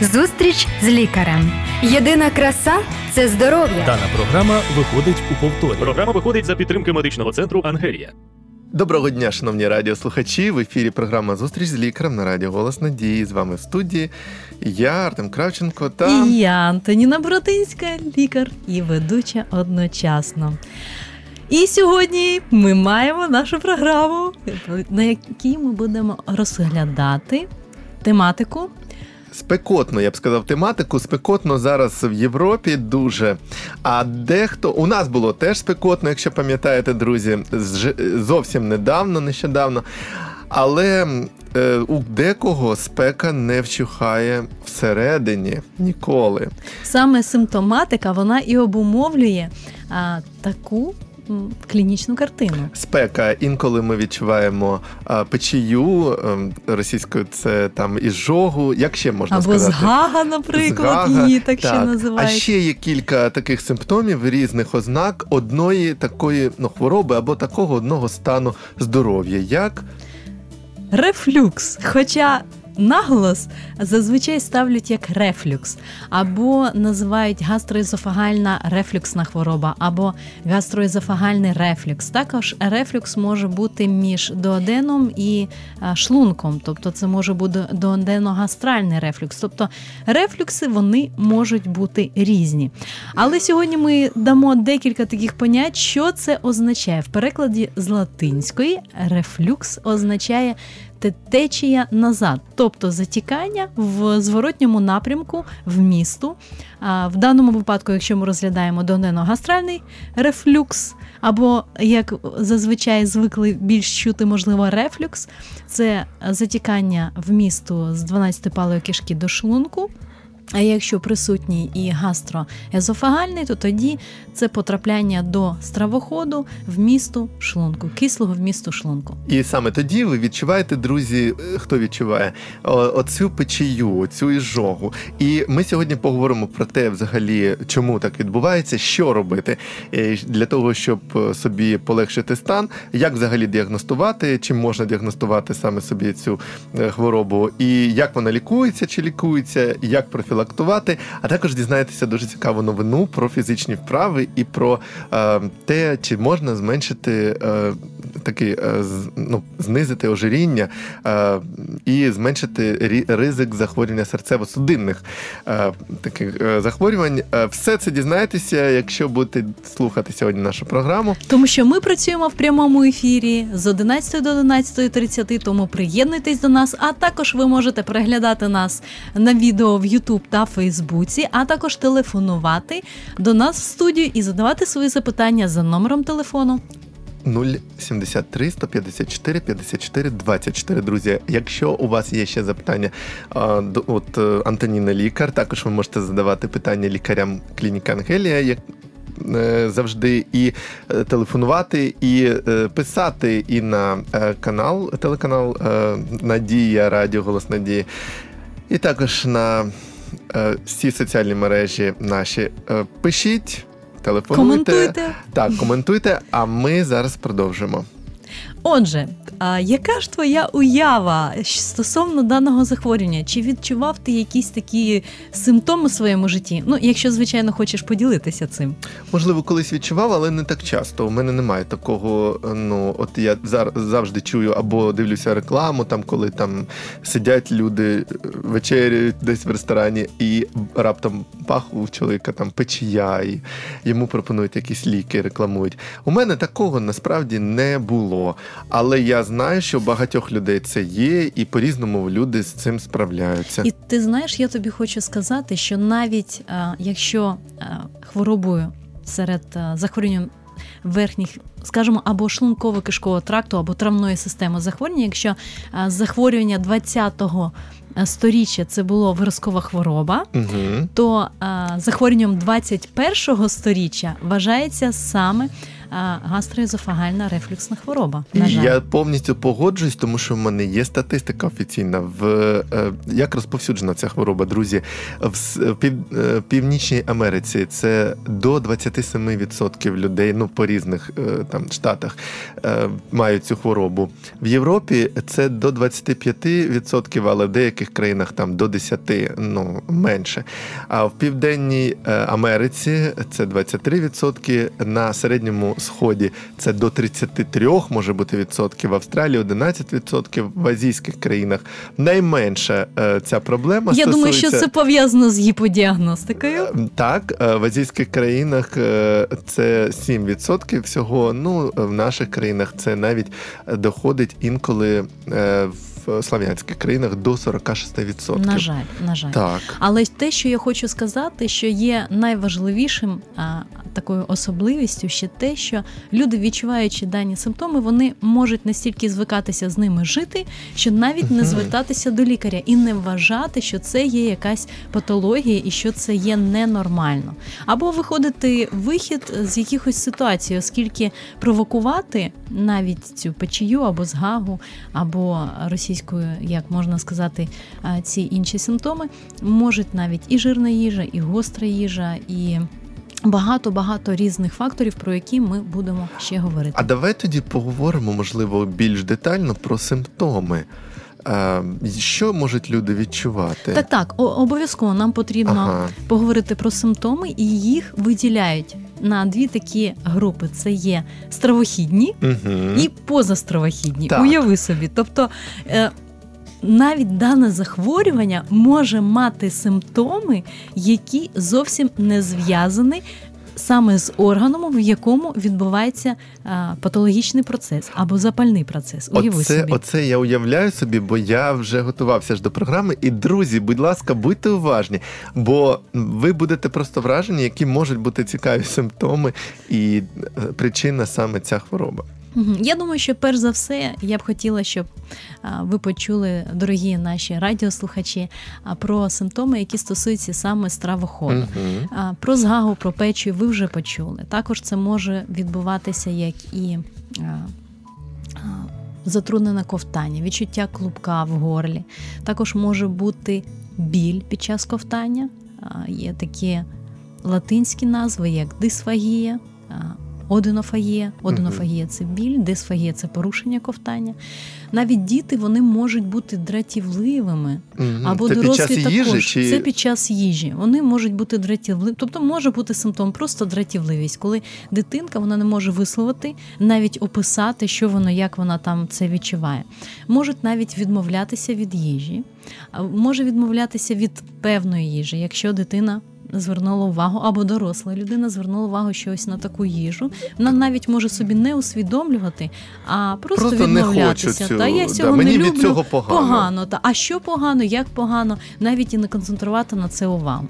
Зустріч з лікарем. Єдина краса це здоров'я. Дана програма виходить у повторі. Програма виходить за підтримки медичного центру Ангелія. Доброго дня, шановні радіослухачі. В ефірі програма Зустріч з лікарем на радіо Голос Надії. З вами в студії я, Артем Кравченко та І я, Антоніна Боротинська, лікар і ведуча одночасно. І сьогодні ми маємо нашу програму, на якій ми будемо розглядати тематику. Спекотно, я б сказав, тематику. Спекотно зараз в Європі дуже. А дехто у нас було теж спекотно, якщо пам'ятаєте, друзі, зовсім недавно, нещодавно. Але е, у декого спека не вщухає всередині ніколи. Саме симптоматика вона і обумовлює а, таку клінічну картину. Спека. Інколи ми відчуваємо а, печію ем, російською, це там ізжогу. Як ще можна Або сказати? згага, наприклад, Згага, її так, ще називають. А ще є кілька таких симптомів, різних ознак одної такої ну, хвороби або такого одного стану здоров'я. Як Рефлюкс. Хоча наголос зазвичай ставлять як рефлюкс, або називають гастроезофагальна рефлюксна хвороба, або гастроезофагальний рефлюкс. Також рефлюкс може бути між дуоденом і шлунком, тобто це може бути дуодено-гастральний рефлюкс. Тобто рефлюкси вони можуть бути різні. Але сьогодні ми дамо декілька таких понять, що це означає. В перекладі з латинської рефлюкс означає течія назад, тобто затікання в зворотньому напрямку в місту. В даному випадку, якщо ми розглядаємо донено-гастральний рефлюкс, або як зазвичай звикли більш чути, можливо, рефлюкс, це затікання в місту з 12-палої кишки до шлунку. А якщо присутній і гастроезофагальний, то тоді це потрапляння до стравоходу в місту шлунку, кислого в місту шлунку. і саме тоді ви відчуваєте, друзі, е, хто відчуває оцю печію, цю іжогу. І ми сьогодні поговоримо про те, взагалі, чому так відбувається, що робити е, для того, щоб е, собі полегшити стан, як взагалі діагностувати, чим можна діагностувати саме собі цю хворобу, і як вона лікується, чи лікується, як профілактувати. А також дізнаєтеся дуже цікаву новину про фізичні вправи і про е, те, чи можна зменшити е, такий, е, ну, знизити ожиріння е, і зменшити ризик захворювання серцево-судинних е, таких захворювань. Все це дізнаєтеся, якщо будете слухати сьогодні нашу програму. Тому що ми працюємо в прямому ефірі з 11 до 11.30, тому приєднуйтесь до нас. А також ви можете переглядати нас на відео в YouTube та Фейсбуці, а також телефонувати до нас в студію і задавати свої запитання за номером телефону. 073 154 54 24. Друзі, якщо у вас є ще запитання, до- от е, Антоніна лікар, також ви можете задавати питання лікарям клініки Ангелія, як е, завжди, і е, телефонувати, і писати і на канал, телеканал Надія, Радіо Голос Надії, і також на всі соціальні мережі наші. Пишіть. Телефонуйте, Коментуйте. так, коментуйте, а ми зараз продовжимо. Отже, а яка ж твоя уява стосовно даного захворювання? Чи відчував ти якісь такі симптоми в своєму житті? Ну, якщо звичайно хочеш поділитися цим. Можливо, колись відчував, але не так часто. У мене немає такого. Ну, от я завжди чую або дивлюся рекламу, там, коли там сидять люди, вечеряють десь в ресторані, і раптом пах у чоловіка там печія, йому пропонують якісь ліки, рекламують. У мене такого насправді не було. Але я знаю, що у багатьох людей це є, і по-різному люди з цим справляються. І ти знаєш, я тобі хочу сказати, що навіть е, якщо е, хворобою серед е, захворювань верхніх, скажімо, або шлунково-кишкового тракту, або травної системи захворювання, якщо захворювання 20-го сторіччя це було виразкова хвороба, Угу. то е, захворюванням 21-го сторіччя вважається саме а, гастроезофагальна рефлюксна хвороба. На жаль. Я повністю погоджуюсь, тому що в мене є статистика офіційна. В е, як розповсюджена ця хвороба, друзі, в пів, е, Північній Америці це до 27% людей, ну по різних е, там штатах е, мають цю хворобу. В Європі це до 25%, але в деяких країнах там до 10%, ну менше. А в Південній е, Америці це 23%, на середньому сході це до 33 може бути відсотків, в Австралії 11%, в азійських країнах найменша е, ця проблема. Я думаю, що це пов'язано з гіподіагностикою. Е, Так, е, в азійських країнах е, це 7% всього. Ну, в наших країнах це навіть доходить інколи е, в слав'янських країнах до 46%. На жаль, на жаль. Так. Але те, що я хочу сказати, що є найважливішим а, такою особливістю, ще те, що люди, відчуваючи дані симптоми, вони можуть настільки звикатися з ними жити, що навіть не звертатися до лікаря і не вважати, що це є якась патологія і що це є ненормально. Або виходити вихід з якихось ситуацій, оскільки провокувати навіть цю печію або згагу, або російською, як можна сказати, ці інші симптоми можуть навіть і жирна їжа, і гостра їжа, і багато багато різних факторів, про які ми будемо ще говорити. А давай тоді поговоримо, можливо, більш детально про симптоми. Що можуть люди відчувати? Так, так, обов'язково нам потрібно Ага. поговорити про симптоми, і їх виділяють на дві такі групи: це є стравохідні Угу. і позастравохідні. Так. Уяви собі. Тобто е, навіть дане захворювання може мати симптоми, які зовсім не зв'язані. Саме з органом, в якому відбувається а, патологічний процес або запальний процес. Уяви Оце, собі. оце я уявляю собі, бо я вже готувався ж до програми. І друзі, будь ласка, будьте уважні, бо ви будете просто вражені, які можуть бути цікаві симптоми і е, причина саме ця хвороба. Я думаю, що перш за все я б хотіла, щоб ви почули, дорогі наші радіослухачі, про симптоми, які стосуються саме стравоходу. А, Про згагу, про печію ви вже почули. Також це може відбуватися як і затруднене ковтання, відчуття клубка в горлі. Також може бути біль під час ковтання. Є такі латинські назви, як дисфагія. Одинофагія. Одинофагія це біль, дисфагія це порушення ковтання. Навіть діти вони можуть бути дратівливими, або Це під дорослі час також. їжі чи Це під час їжі. Вони можуть бути дратівливі. Тобто може бути симптом просто дратівливість, коли дитинка вона не може висловити, навіть описати, що воно, як вона там це відчуває. Можуть навіть відмовлятися від їжі, може відмовлятися від певної їжі, якщо дитина. Звернула увагу, або доросла людина звернула увагу щось на таку їжу. Вона навіть може собі не усвідомлювати, а просто, просто відмовлятися. цю. Та я да, мені не від цього погано. Погано, та а що погано, як погано, навіть і не концентрувати на це увагу.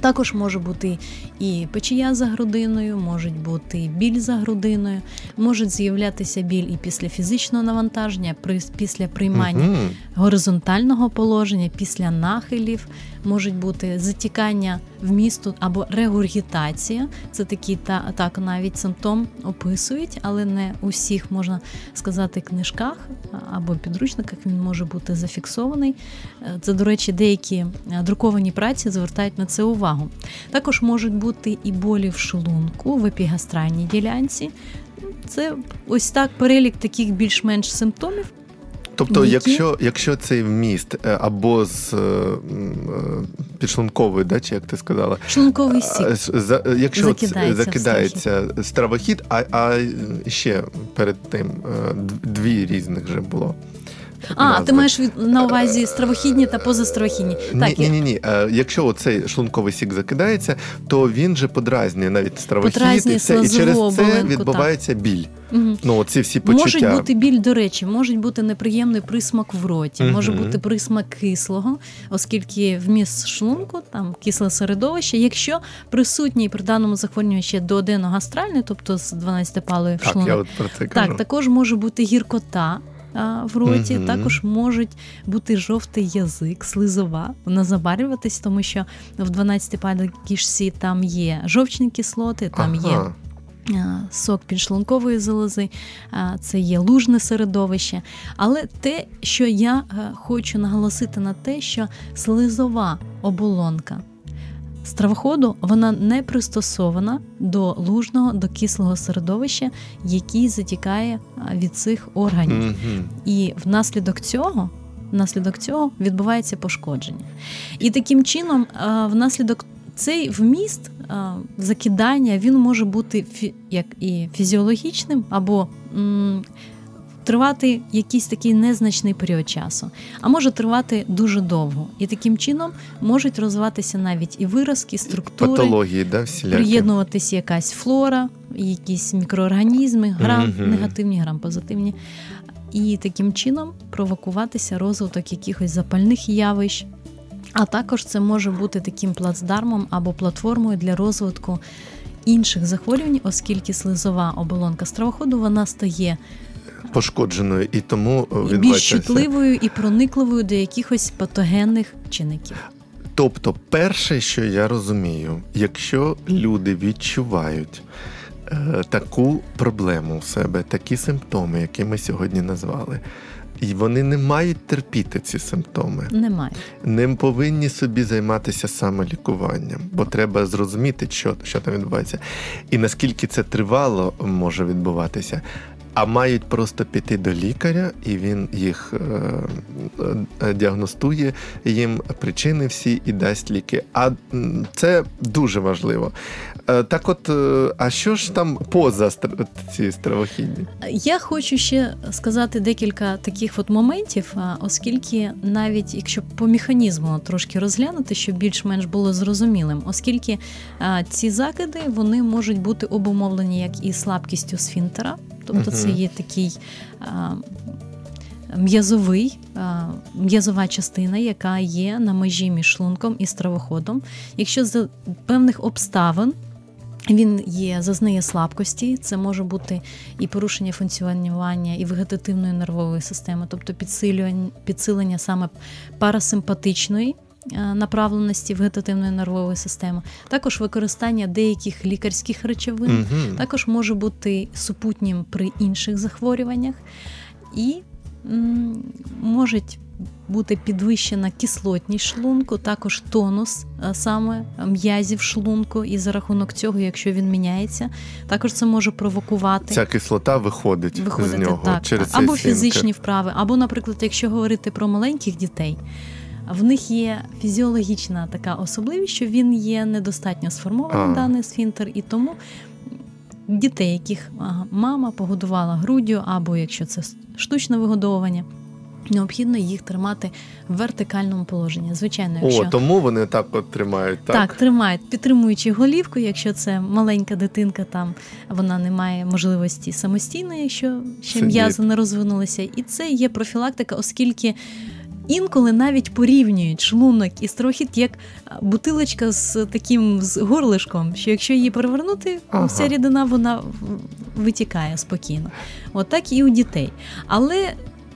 Також може бути і печія за грудиною, можуть бути біль за грудиною, можуть з'являтися біль і після фізичного навантаження, після приймання Мгм. горизонтального положення, після нахилів, можуть бути затікання в місту або регургітація. Це такий та так навіть симптом описують, але не у всіх можна сказати книжках або підручниках він може бути зафіксований. Е, Це, до речі, деякі е, друковані праці звертають на це увагу. Також можуть бути і болі в шлунку, в епігастральній ділянці. Це ось так перелік таких більш-менш симптомів. Тобто, Які? якщо, якщо цей вміст е, або з е, е, підшлункової, да, чи як ти сказала, Шлунковий сік. За- якщо Закидається закидається стравохід, а, а ще перед тим дві різних вже було. А, назви. ти маєш від на увазі стравохідні та позастравохідні. Ні, Так, ні, ні, ні. Е, Якщо оцей шлунковий сік закидається, то він же подразнює навіть стравохід Подразнює і через це відбувається біль. Мгм. Ну, оці всі почуття. Можуть бути біль, до речі, можуть бути неприємний присмак в роті, може бути присмак кислого, оскільки вміст шлунку, там кисле середовище. Якщо присутній при даному захворюванні ще дуоденогастральний, тобто з 12 палою в Так, я от про це кажу. Так, також може бути гіркота. А, В роті Мгм. також можуть бути жовтий язик, слизова, вона забарюватись, тому що в 12 кишці там є жовчні кислоти, там є Ага. е, сок підшлункової залози, це є лужне середовище. Але те, що я е, хочу наголосити на те, що слизова оболонка стравоходу вона не пристосована до лужного, до кислого середовища, який затікає е, від цих органів. Мгм. І внаслідок цього, внаслідок цього відбувається пошкодження. І таким чином, е, внаслідок цей вміст е, закидання він може бути фі- як і фізіологічним або тривати якийсь такий незначний період часу, а може тривати дуже довго. І таким чином можуть розвиватися навіть і виразки, структури. Патології, да, всілякі. Приєднуватися якась флора, якісь мікроорганізми, грам Мгм. негативні, грам позитивні. І таким чином провокуватися розвиток якихось запальних явищ. А також це може бути таким плацдармом або платформою для розвитку інших захворювань, оскільки слизова оболонка стравоходу вона стає пошкодженою, і тому е, і більш чутливою і проникливою до якихось патогенних чинників. Тобто, перше, що я розумію, якщо люди відчувають е, таку проблему в себе, такі симптоми, які ми сьогодні назвали, і вони не мають терпіти ці симптоми, Немає. не повинні собі займатися самолікуванням, бо треба зрозуміти, що, що там відбувається, і наскільки це тривало може відбуватися. А мають просто піти до лікаря, і він їх е, е, діагностує їм причини всі і дасть ліки. А це дуже важливо. Е, так, от, а що ж там поза ці стравохідні? Я хочу ще сказати декілька таких от моментів, оскільки навіть якщо по механізму трошки розглянути, щоб більш-менш було зрозумілим, оскільки ці закиди вони можуть бути обумовлені як і слабкістю сфінктера, тобто це є такий. а, М'язовий, а, м'язова частина, яка є на межі між шлунком і стравоходом. Якщо за певних обставин він є зазнає слабкості, це може бути і порушення функціонування і вегетативної нервової системи, тобто підсилювання, підсилення саме парасимпатичної направленості вегетативної нервової системи, також використання деяких лікарських речовин, Мгм. також може бути супутнім при інших захворюваннях, і м, можуть бути підвищена кислотність шлунку, також тонус саме м'язів шлунку, і за рахунок цього, якщо він міняється, також це може провокувати. Ця кислота виходить, Виходити з нього так, через так. або фізичні вправи, або, наприклад, якщо говорити про маленьких дітей, в них є фізіологічна така особливість, що він є недостатньо сформований, даний сфінктер, і тому дітей, яких мама погодувала груддю, або якщо це штучне вигодовування. Необхідно їх тримати в вертикальному положенні. Звичайно, якщо О, тому вони так от тримають. Так, так, тримають, підтримуючи голівку, якщо це маленька дитинка, там вона не має можливості самостійно, якщо ще м'язи не розвинулися. І це є профілактика, оскільки інколи навіть порівнюють шлунок і строхід як бутилочка з таким з горлишком, що якщо її перевернути, Ага. вся рідина вона витікає спокійно. От і у дітей. Але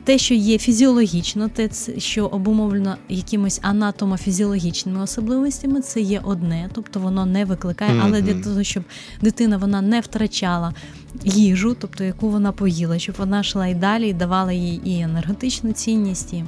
те, що є фізіологічно, те, що обумовлено якимось анатомофізіологічними особливостями, це є одне, тобто воно не викликає, але для того, щоб дитина вона не втрачала їжу, тобто яку вона поїла, щоб вона йшла і далі і давала їй і енергетичну цінність. І...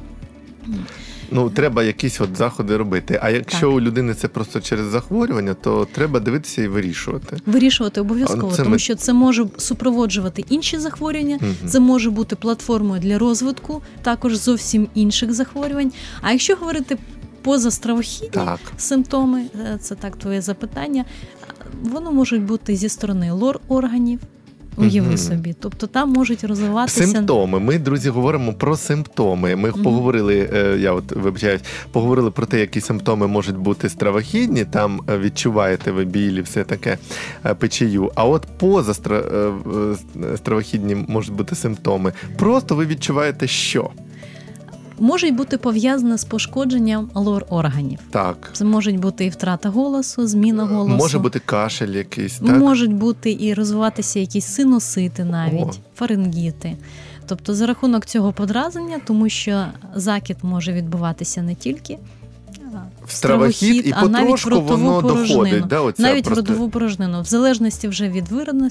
Ну, треба якісь от заходи робити. А якщо Так. у людини це просто через захворювання, то треба дивитися і вирішувати. Вирішувати обов'язково, тому ми- що це може супроводжувати інші захворювання, Мгм. це може бути платформою для розвитку, також зовсім інших захворювань. А якщо говорити позастравохідні Так. симптоми, е, це так твоє запитання, воно може бути зі сторони лор органів. Уяви собі, тобто там можуть розвиватися Симптоми. Ми, друзі, говоримо про симптоми. Ми Мгм. поговорили, е, я от вибачаюсь, поговорили про те, які симптоми можуть бути стравохідні. Там е, відчуваєте ви білі, все таке е, печію. А от поза стра- стравохідні можуть бути симптоми. Просто ви відчуваєте, що можуть бути пов'язані з пошкодженням лор органів. так. Це можуть бути і втрата голосу, зміна голосу. Може бути кашель якийсь, так? Можуть бути і розвиватися якісь синусити навіть, О. фарингіти. Тобто за рахунок цього подразнення, тому що закид може відбуватися не тільки в стравохід, і а потрошку воно порожнину. доходить. Да, оця навіть просто... в ротову порожнину, в залежності вже від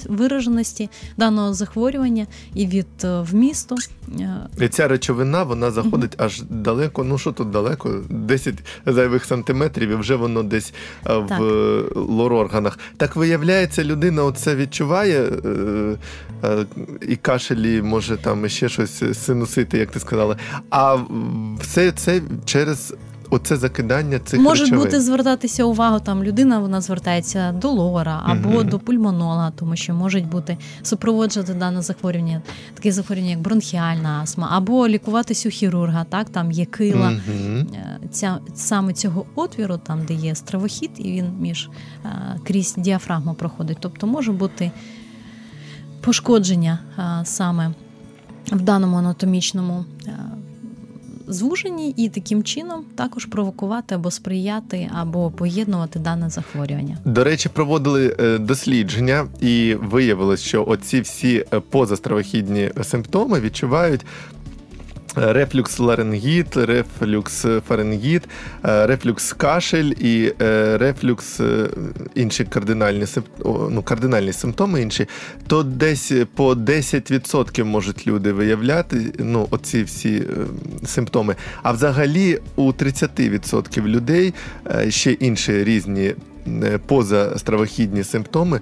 вираженості- даного захворювання і від е, вмісту. е, І ця речовина вона заходить аж далеко. Ну що тут далеко? 10 зайвих сантиметрів, і вже воно десь е, в Так. лор-органах. Так виявляється, людина оце відчуває і кашелі, може там ще щось синусити, як ти сказала. А все це через оце закидання цих Може речовин. бути звертатися увагу, там людина вона звертається до лора або Мгм. до пульмонолога, тому що можуть бути супроводжувати дане захворювання, таке захворювання, як бронхіальна астма, або лікуватись у хірурга, так там є кила. Е, Ця саме цього отвіру, там де є стравохід, і він між е, крізь діафрагму проходить. Тобто може бути пошкодження е, саме в даному анатомічному звуженні, і таким чином також провокувати або сприяти, або поєднувати дане захворювання. До речі, проводили е, дослідження, і виявилось, що оці всі е, позастравохідні симптоми відчувають. Рефлюкс ларингіт, рефлюкс фарингіт, е, рефлюкс кашель і е, рефлюкс е, інші кардинальні ну, кардинальні симптоми інші, то десь по 10% можуть люди виявляти ну, оці всі симптоми. А взагалі у 30% людей ще інші різні позастравохідні симптоми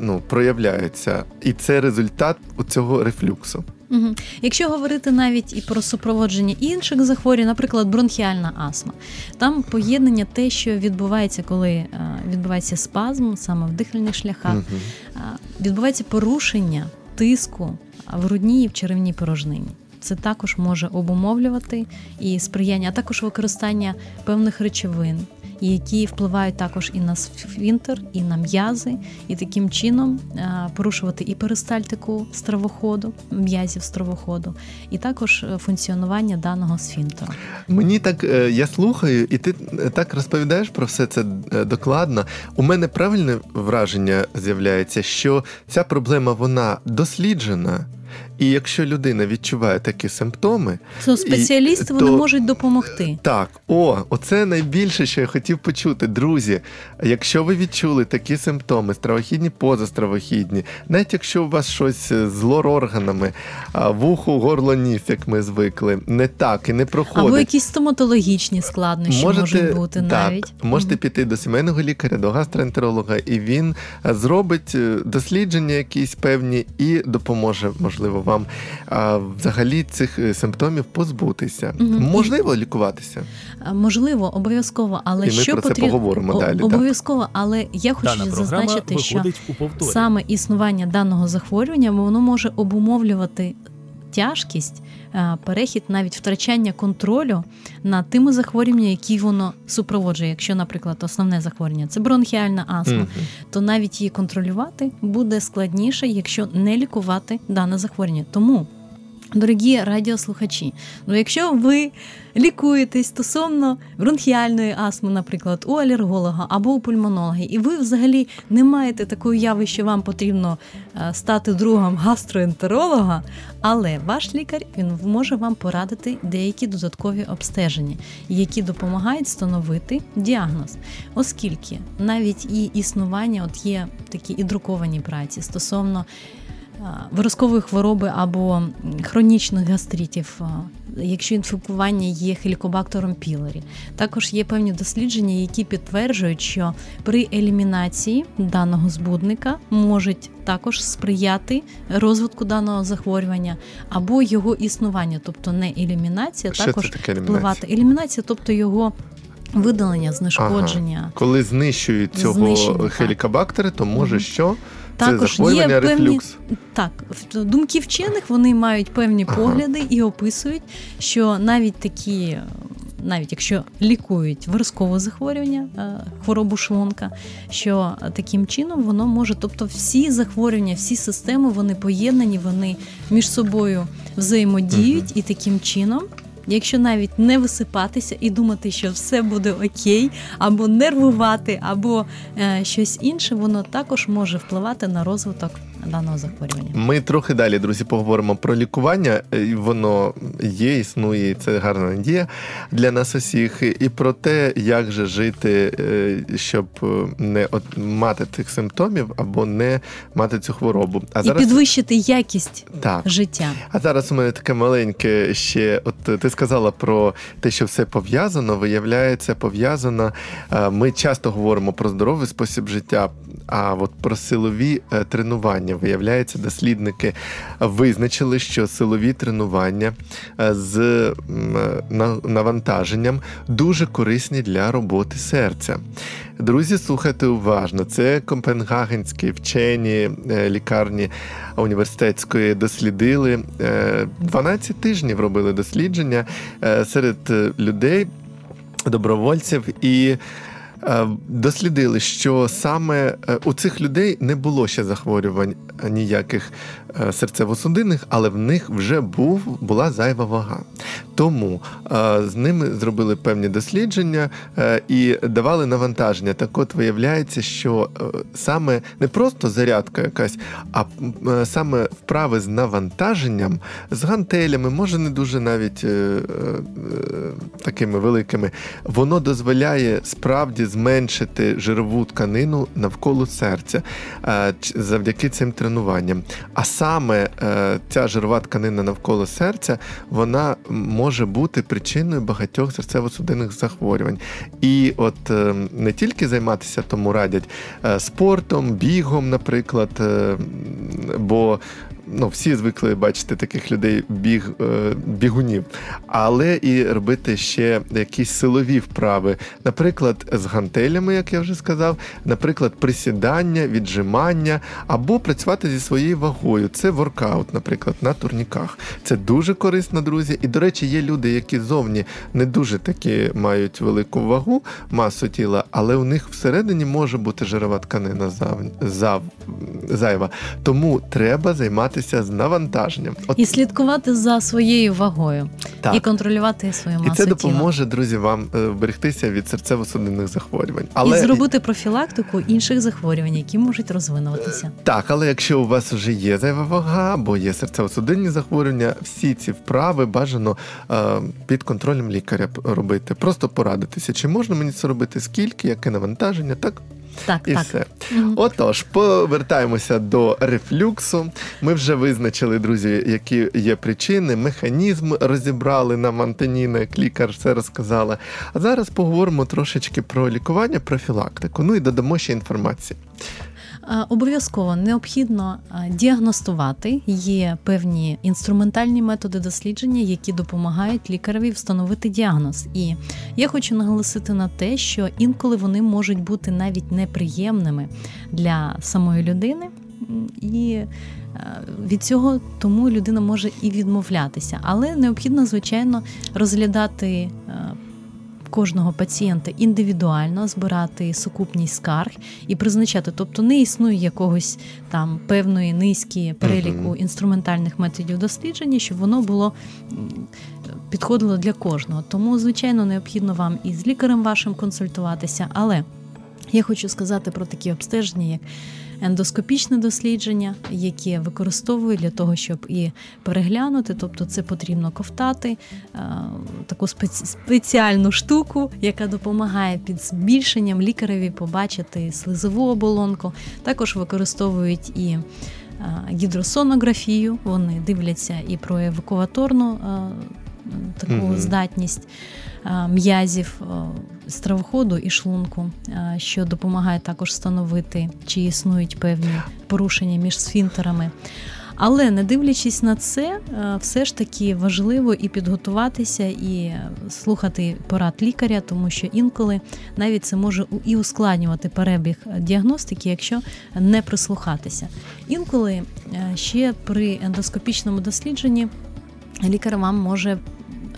ну, проявляються. І це результат цього рефлюксу. Угу. Якщо говорити навіть і про супроводження інших захворювань, наприклад, бронхіальна астма, там поєднання те, що відбувається, коли е, відбувається спазм саме в дихальних шляхах, е, відбувається порушення тиску в грудній і в черевній порожнині. Це також може обумовлювати і сприяння, а також використання певних речовин, які впливають також і на сфінтер, і на м'язи, і таким чином е, порушувати і перистальтику стравоходу, м'язів стравоходу, і також е, функціонування даного сфінтеру. Мені так, е, я слухаю, і ти так розповідаєш про все це докладно. У мене правильне враження з'являється, що ця проблема вона досліджена. І якщо людина відчуває такі симптоми, То спеціалісти то- вони можуть допомогти. Так, о, оце найбільше, що я хотів почути. Друзі, якщо ви відчули такі симптоми, стравохідні, позастравохідні, навіть якщо у вас щось з лор-органами, вухо, горло, ніс, як ми звикли, не так і не проходить. Або якісь стоматологічні складнощі можуть бути так, навіть. Можете Мгм. піти до сімейного лікаря, до гастроентеролога, і він е, зробить е, дослідження якісь певні і допоможе, можливо, вам а, взагалі цих е, симптомів позбутися. Угу. Можливо лікуватися. Можливо, обов'язково, але І ми що про це поговоримо О- далі, так. Обов'язково, але я хочу Дана зазначити, що у саме існування даного захворювання воно може обумовлювати тяжкість, е, перехід, навіть втрачання контролю над тими захворюваннями, які воно супроводжує. Якщо, наприклад, основне захворювання це бронхіальна астма, Мгм. то навіть її контролювати буде складніше, якщо не лікувати дане захворювання. Тому. Дорогі радіослухачі, ну якщо ви лікуєтесь стосовно бронхіальної астми, наприклад, у алерголога або у пульмонолога, і ви взагалі не маєте такої уяви, що вам потрібно е, стати другом гастроентеролога, але ваш лікар він може вам порадити деякі додаткові обстеження, які допомагають встановити діагноз, оскільки навіть і існування, от є такі і друковані праці стосовно виразкової хвороби або хронічних гастритів, якщо інфікування є хелікобактером пілорі. Також є певні дослідження, які підтверджують, що при елімінації даного збудника можуть також сприяти розвитку даного захворювання або його існування, тобто не елімінація, Що також це таке елімінація? впливати. Елімінація, тобто його видалення, знешкодження. Коли знищують цього Знищення, хелікобактери, то може Мгм. що? Також це захворювання є певні рефлюкс. Так, думки вчених вони мають певні Ага. погляди і описують, що навіть такі, навіть якщо лікують виразкове захворювання, е, хворобу шлунка, що таким чином воно може, тобто всі захворювання, всі системи вони поєднані, вони між собою взаємодіють, і таким чином. Якщо навіть не висипатися і думати, що все буде окей, або нервувати, або е, щось інше, воно також може впливати на розвиток даного захворювання. Ми трохи далі, друзі, поговоримо про лікування. Е, Воно є, існує, і це гарна надія для нас усіх. І про те, як же жити, е, щоб е, не мати цих симптомів або не мати цю хворобу. А І підвищити якість так. життя. А зараз у мене таке маленьке ще. От ти сказала про те, що все пов'язано. Виявляється, пов'язано. Ми часто говоримо про здоровий спосіб життя. А от про силові е, тренування виявляється, дослідники визначили, що силові тренування е, з е, на- навантаженням дуже корисні для роботи серця. Друзі, слухайте уважно. Це копенгагенські вчені лікарні університетської дослідили е, 12 тижнів робили дослідження серед людей, добровольців і. Е, Дослідили, що саме е, у цих людей не було ще захворювань ніяких серцево-судинних, але в них вже був, була зайва вага. Тому е, з ними зробили певні дослідження е, і давали навантаження. Так от виявляється, що е, саме не просто зарядка якась, а е, саме вправи з навантаженням, з гантелями, може не дуже навіть е, е, такими великими, воно дозволяє справді зменшити жирову тканину навколо серця е, завдяки цим тренуванням. А саме е, ця жирова тканина навколо серця, вона може бути причиною багатьох серцево-судинних захворювань. І от е, не тільки займатися тому радять е, спортом, бігом, наприклад, е, бо ну, всі звикли бачити таких людей біг, е, бігунів, але і робити ще якісь силові вправи, наприклад, з гантелями, як я вже сказав, наприклад, присідання, віджимання, або працювати зі своєю вагою. Це воркаут, наприклад, на турніках. Це дуже корисно, друзі. І, до речі, є люди, які зовні не дуже таки мають велику вагу, масу тіла, але у них всередині може бути жирова тканина зав... зав... зайва. Тому треба займатися з навантаженням. От І слідкувати за своєю вагою, так. і контролювати свою І масу це тіла. допоможе, друзі, вам е, вберегтися від серцево-судинних захворювань. але І зробити профілактику інших захворювань, які можуть розвинуватися. Так, але якщо у вас вже є зайва вага або є серцево-судинні захворювання, всі ці вправи бажано е, під контролем лікаря робити. Просто порадитися, чи можна мені це робити, скільки, яке навантаження, так Так, і так. все. Отож, повертаємося до рефлюксу. Ми вже визначили, друзі, які є причини, механізм розібрали нам Антоніна, як лікар все розказала. А зараз поговоримо трошечки про лікування, профілактику. Ну і додамо ще інформації. А, Обов'язково необхідно діагностувати. Є певні інструментальні методи дослідження, які допомагають лікареві встановити діагноз. І я хочу наголосити на те, що інколи вони можуть бути навіть неприємними для самої людини. І е, від цього тому людина може і відмовлятися, але необхідно, звичайно, розглядати е, кожного пацієнта індивідуально, збирати сукупність скарг і призначати. Тобто не існує якогось там певної низки переліку Мгм. інструментальних методів дослідження, щоб воно було підходило для кожного. Тому, звичайно, необхідно вам і з лікарем вашим консультуватися, але я хочу сказати про такі обстеження, як ендоскопічне дослідження, яке використовують для того, щоб і переглянути, тобто це потрібно ковтати е, таку спеці- спеціальну штуку, яка допомагає під збільшенням лікареві побачити слизову оболонку. Також використовують і е, гідросонографію, вони дивляться і про евакуаторну е, таку Мгм. здатність м'язів стравоходу і шлунку, що допомагає також встановити, чи існують певні порушення між сфінктерами. Але не дивлячись на це, все ж таки важливо і підготуватися, і слухати порад лікаря, тому що інколи навіть це може і ускладнювати перебіг діагностики, якщо не прислухатися. Інколи ще при ендоскопічному дослідженні лікар вам може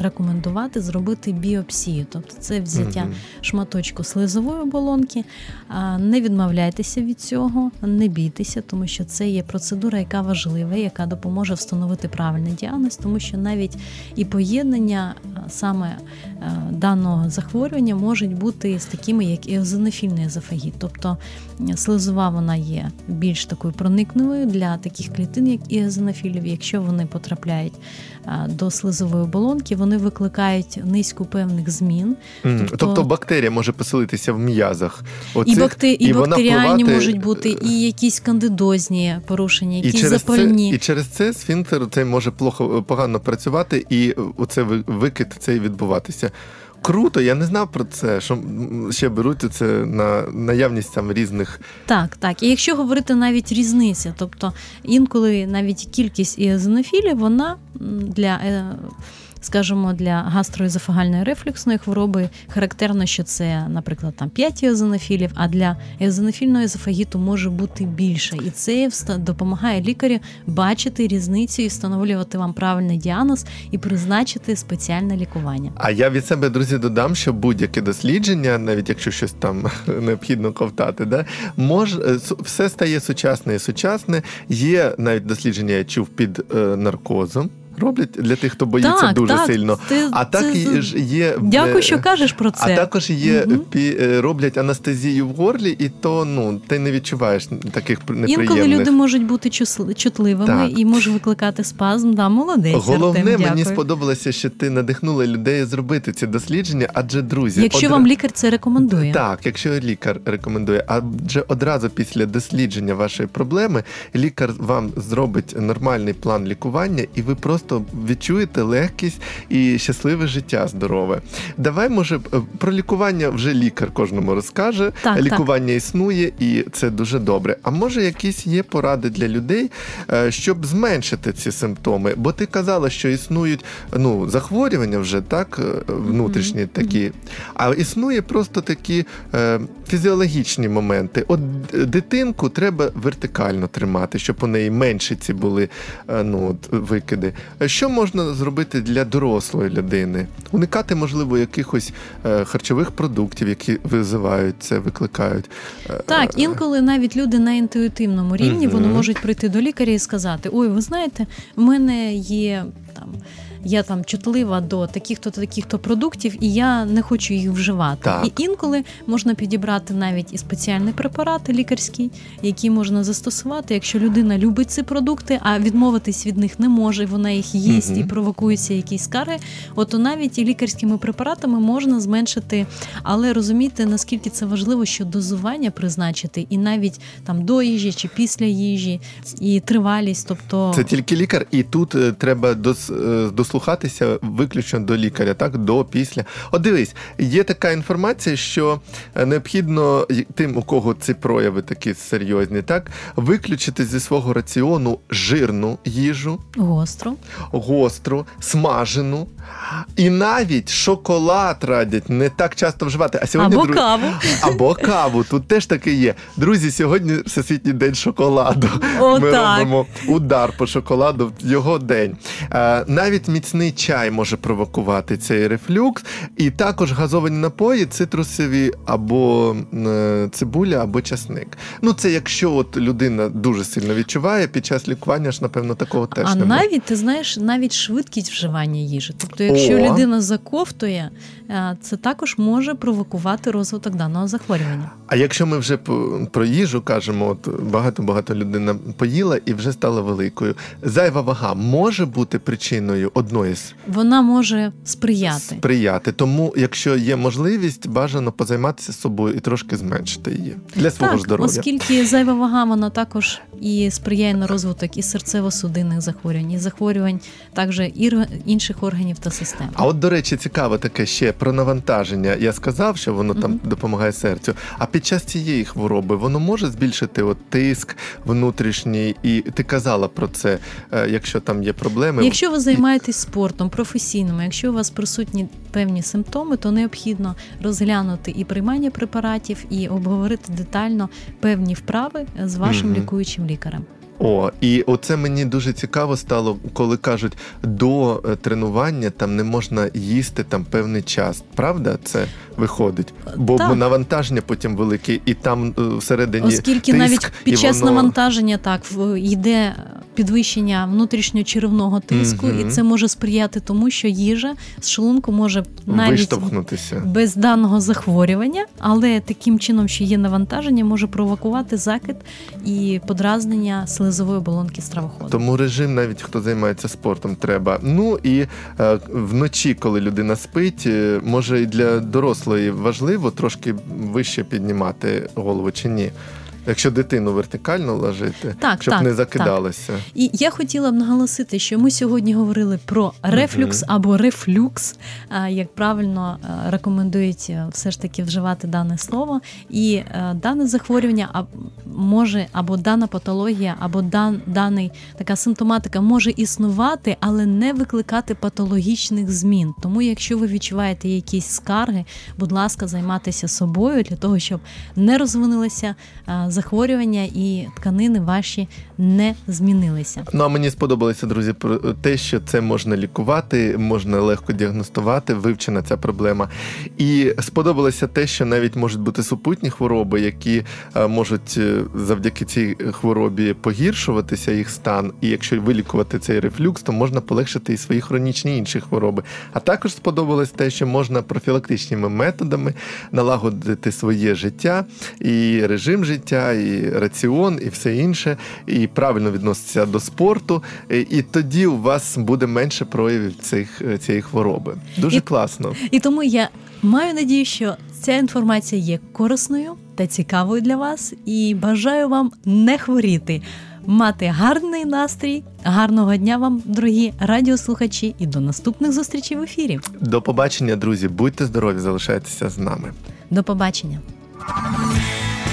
рекомендувати зробити біопсію, тобто це взяття Мгм. шматочку слизової оболонки. Не відмовляйтеся від цього, не бійтеся, тому що це є процедура, яка важлива, яка допоможе встановити правильний діагноз, тому що навіть і поєднання саме даного захворювання можуть бути з такими, як еозинофільний езофагіт. Тобто слизова вона є більш такою проникливою для таких клітин, як еозинофілів. Якщо вони потрапляють до слизової оболонки, вони викликають низку певних змін. Мгм. Тобто- Тобто бактерія може поселитися в м'язах. І, оцих, бакте... і, вона бактеріальні впливати, можуть бути, і якісь кандидозні порушення, і через, запальні. це, і через це сфінктер цей може плохо погано працювати, і оце ви- викид цей відбуватися. Круто, я не знав про це. Що ще беруть це на наявність там різних Так, так. І якщо говорити навіть різниця, тобто інколи навіть кількість іозинофілів, вона для. Скажімо, для гастроезофагальної рефлюксної хвороби характерно, що це, наприклад, там 5 еозинофілів, а для еозинофільного езофагіту може бути більше. І це допомагає лікарю бачити різницю і встановлювати вам правильний діагноз і призначити спеціальне лікування. А я від себе, друзі, додам, що будь-яке дослідження, навіть якщо щось там необхідно ковтати, да, мож, е, все стає сучасне і сучасне. Є навіть дослідження, я чув під е, наркозом. Роблять для тих, хто боїться Так, дуже так, сильно. ти- а так і ж є. Дякую, е, що кажеш про це. А також є Мгм. пі- е, роблять анестезію в горлі, і то ну ти не відчуваєш таких пр- неприємних. Інколи люди можуть бути чутливими Так. і може викликати спазм. Да, молодець. Головне, Артем, мені дякую. сподобалося, що ти надихнула людей зробити ці дослідження, адже друзі, Якщо одра- вам лікар це рекомендує. Так, якщо лікар рекомендує, адже одразу після дослідження вашої проблеми лікар вам зробить нормальний план лікування, і ви просто відчуєте легкість і щасливе життя здорове. Давай, може, е, про лікування вже лікар кожному розкаже. Так, лікування існує, і це дуже добре. А може, якісь є поради для людей, е, щоб зменшити ці симптоми? Бо ти казала, що існують ну, захворювання вже так, е, внутрішні такі. А існує просто такі е, фізіологічні моменти. От дитинку треба вертикально тримати, щоб у неї менше ці були е, ну, от, викиди. Е, Що можна зробити для дорослої людини? Уникати, можливо, якихось е, харчових продуктів, які визивають це, викликають. Е, Так, інколи навіть люди на інтуїтивному рівні угу. вони можуть прийти до лікаря і сказати: Ой, ви знаєте, в мене є там. Я там чутлива до таких-то таких-то продуктів, і я не хочу їх вживати. Так. І інколи можна підібрати навіть і спеціальні препарати лікарські, які можна застосувати, якщо людина любить ці продукти, а відмовитись від них не може, вона їх їсть Мгм. і провокуються якісь скари. От то навіть і лікарськими препаратами можна зменшити, але розумійте, наскільки це важливо, що дозування призначити, і навіть там до їжі чи після їжі, і тривалість, тобто Це тільки лікар, і тут е, треба дос, е, дослухатися виключно до лікаря, так до після. От дивись, є така інформація, що е, необхідно тим, у кого ці прояви такі серйозні, так виключити зі свого раціону жирну їжу, гостро. гостру, смажену, і навіть шоколад радять не так часто вживати. А сьогодні Або дру- каву. або каву. Тут теж таке є. Друзі, сьогодні Всесвітній день шоколаду. О, Ми так. робимо удар по шоколаду в його день. Е, Навіть міцний чай може провокувати цей рефлюкс, і також газовані напої, цитрусові або е, цибуля, або часник. Ну це якщо от людина дуже сильно відчуває під час лікування, ж напевно такого теж а не може. навіть ти знаєш, навіть швидкість вживання їжі. Тобто, якщо О. людина заковтує, е, це також може провокувати розвиток даного захворювання. А якщо ми вже про їжу кажемо, от багато-багато людина поїла і вже стала великою. Зайва вага може бути причиною одної з Вона може сприяти. сприяти. Тому, якщо є можливість, бажано позайматися собою і трошки зменшити її для свого так, здоров'я. оскільки зайва вага вона також і сприяє на розвиток і серцево-судинних захворювань, і захворювань також інших органів та систем. А от, до речі, цікаво таке ще про навантаження. Я сказав, що воно там Мгм. допомагає серцю. А під час цієї хвороби воно може збільшити от тиск внутрішній, і ти казала про це, е, якщо там є проблеми. Якщо ви займаєтесь спортом професійним, якщо у вас присутні певні симптоми, то необхідно розглянути і приймання препаратів, і обговорити детально певні вправи з вашим Мгм. лікуючим лікарем. वीकरम О, і оце мені дуже цікаво стало, коли кажуть, до е, тренування там не можна їсти там певний час. Правда, це виходить? Бо, Так. навантаження потім велике, і там е, всередині Оскільки тиск, навіть під час воно... навантаження так йде підвищення внутрішньочеревного тиску, Мгм. і це може сприяти тому, що їжа з шлунку може навіть виштовхнутися. без даного захворювання, але таким чином, що є навантаження, може провокувати закид і подразнення слизової оболонки стравоходу. Тому режим, навіть хто займається спортом, треба. Ну і е, вночі, коли людина спить, е, може і для дорослої важливо трошки вище піднімати голову чи ні. Якщо дитину вертикально ложити, Так, щоб так, не так. І я хотіла б наголосити, що ми сьогодні говорили про рефлюкс або рефлюкс, як правильно рекомендують е, все ж таки вживати дане слово. І е, дане захворювання може або дана патологія, або дан, даний така симптоматика може існувати, але не викликати патологічних змін. Тому, якщо ви відчуваєте якісь скарги, будь ласка, займайтеся собою для того, щоб не розвинилися захворювання і тканини ваші не змінилися. Ну а мені сподобалося, друзі, про те, що це можна лікувати, можна легко діагностувати, вивчена ця проблема. І сподобалося те, що навіть можуть бути супутні хвороби, які е, можуть е, завдяки цій хворобі погіршуватися їх стан. І якщо вилікувати цей рефлюкс, то можна полегшити і свої хронічні інші хвороби. А також сподобалось те, що можна профілактичними методами налагодити своє життя і режим життя, і раціон, і все інше, і правильно відноситися до спорту. І, і тоді у вас буде менше проявів цих, цієї хвороби. Дуже І- класно. І тому я маю надію, що ця інформація є корисною та цікавою для вас, і бажаю вам не хворіти. Мати гарний настрій, гарного дня вам, дорогі радіослухачі, і до наступних зустрічей в ефірі. До побачення, друзі. Будьте здорові, залишайтеся з нами. До побачення.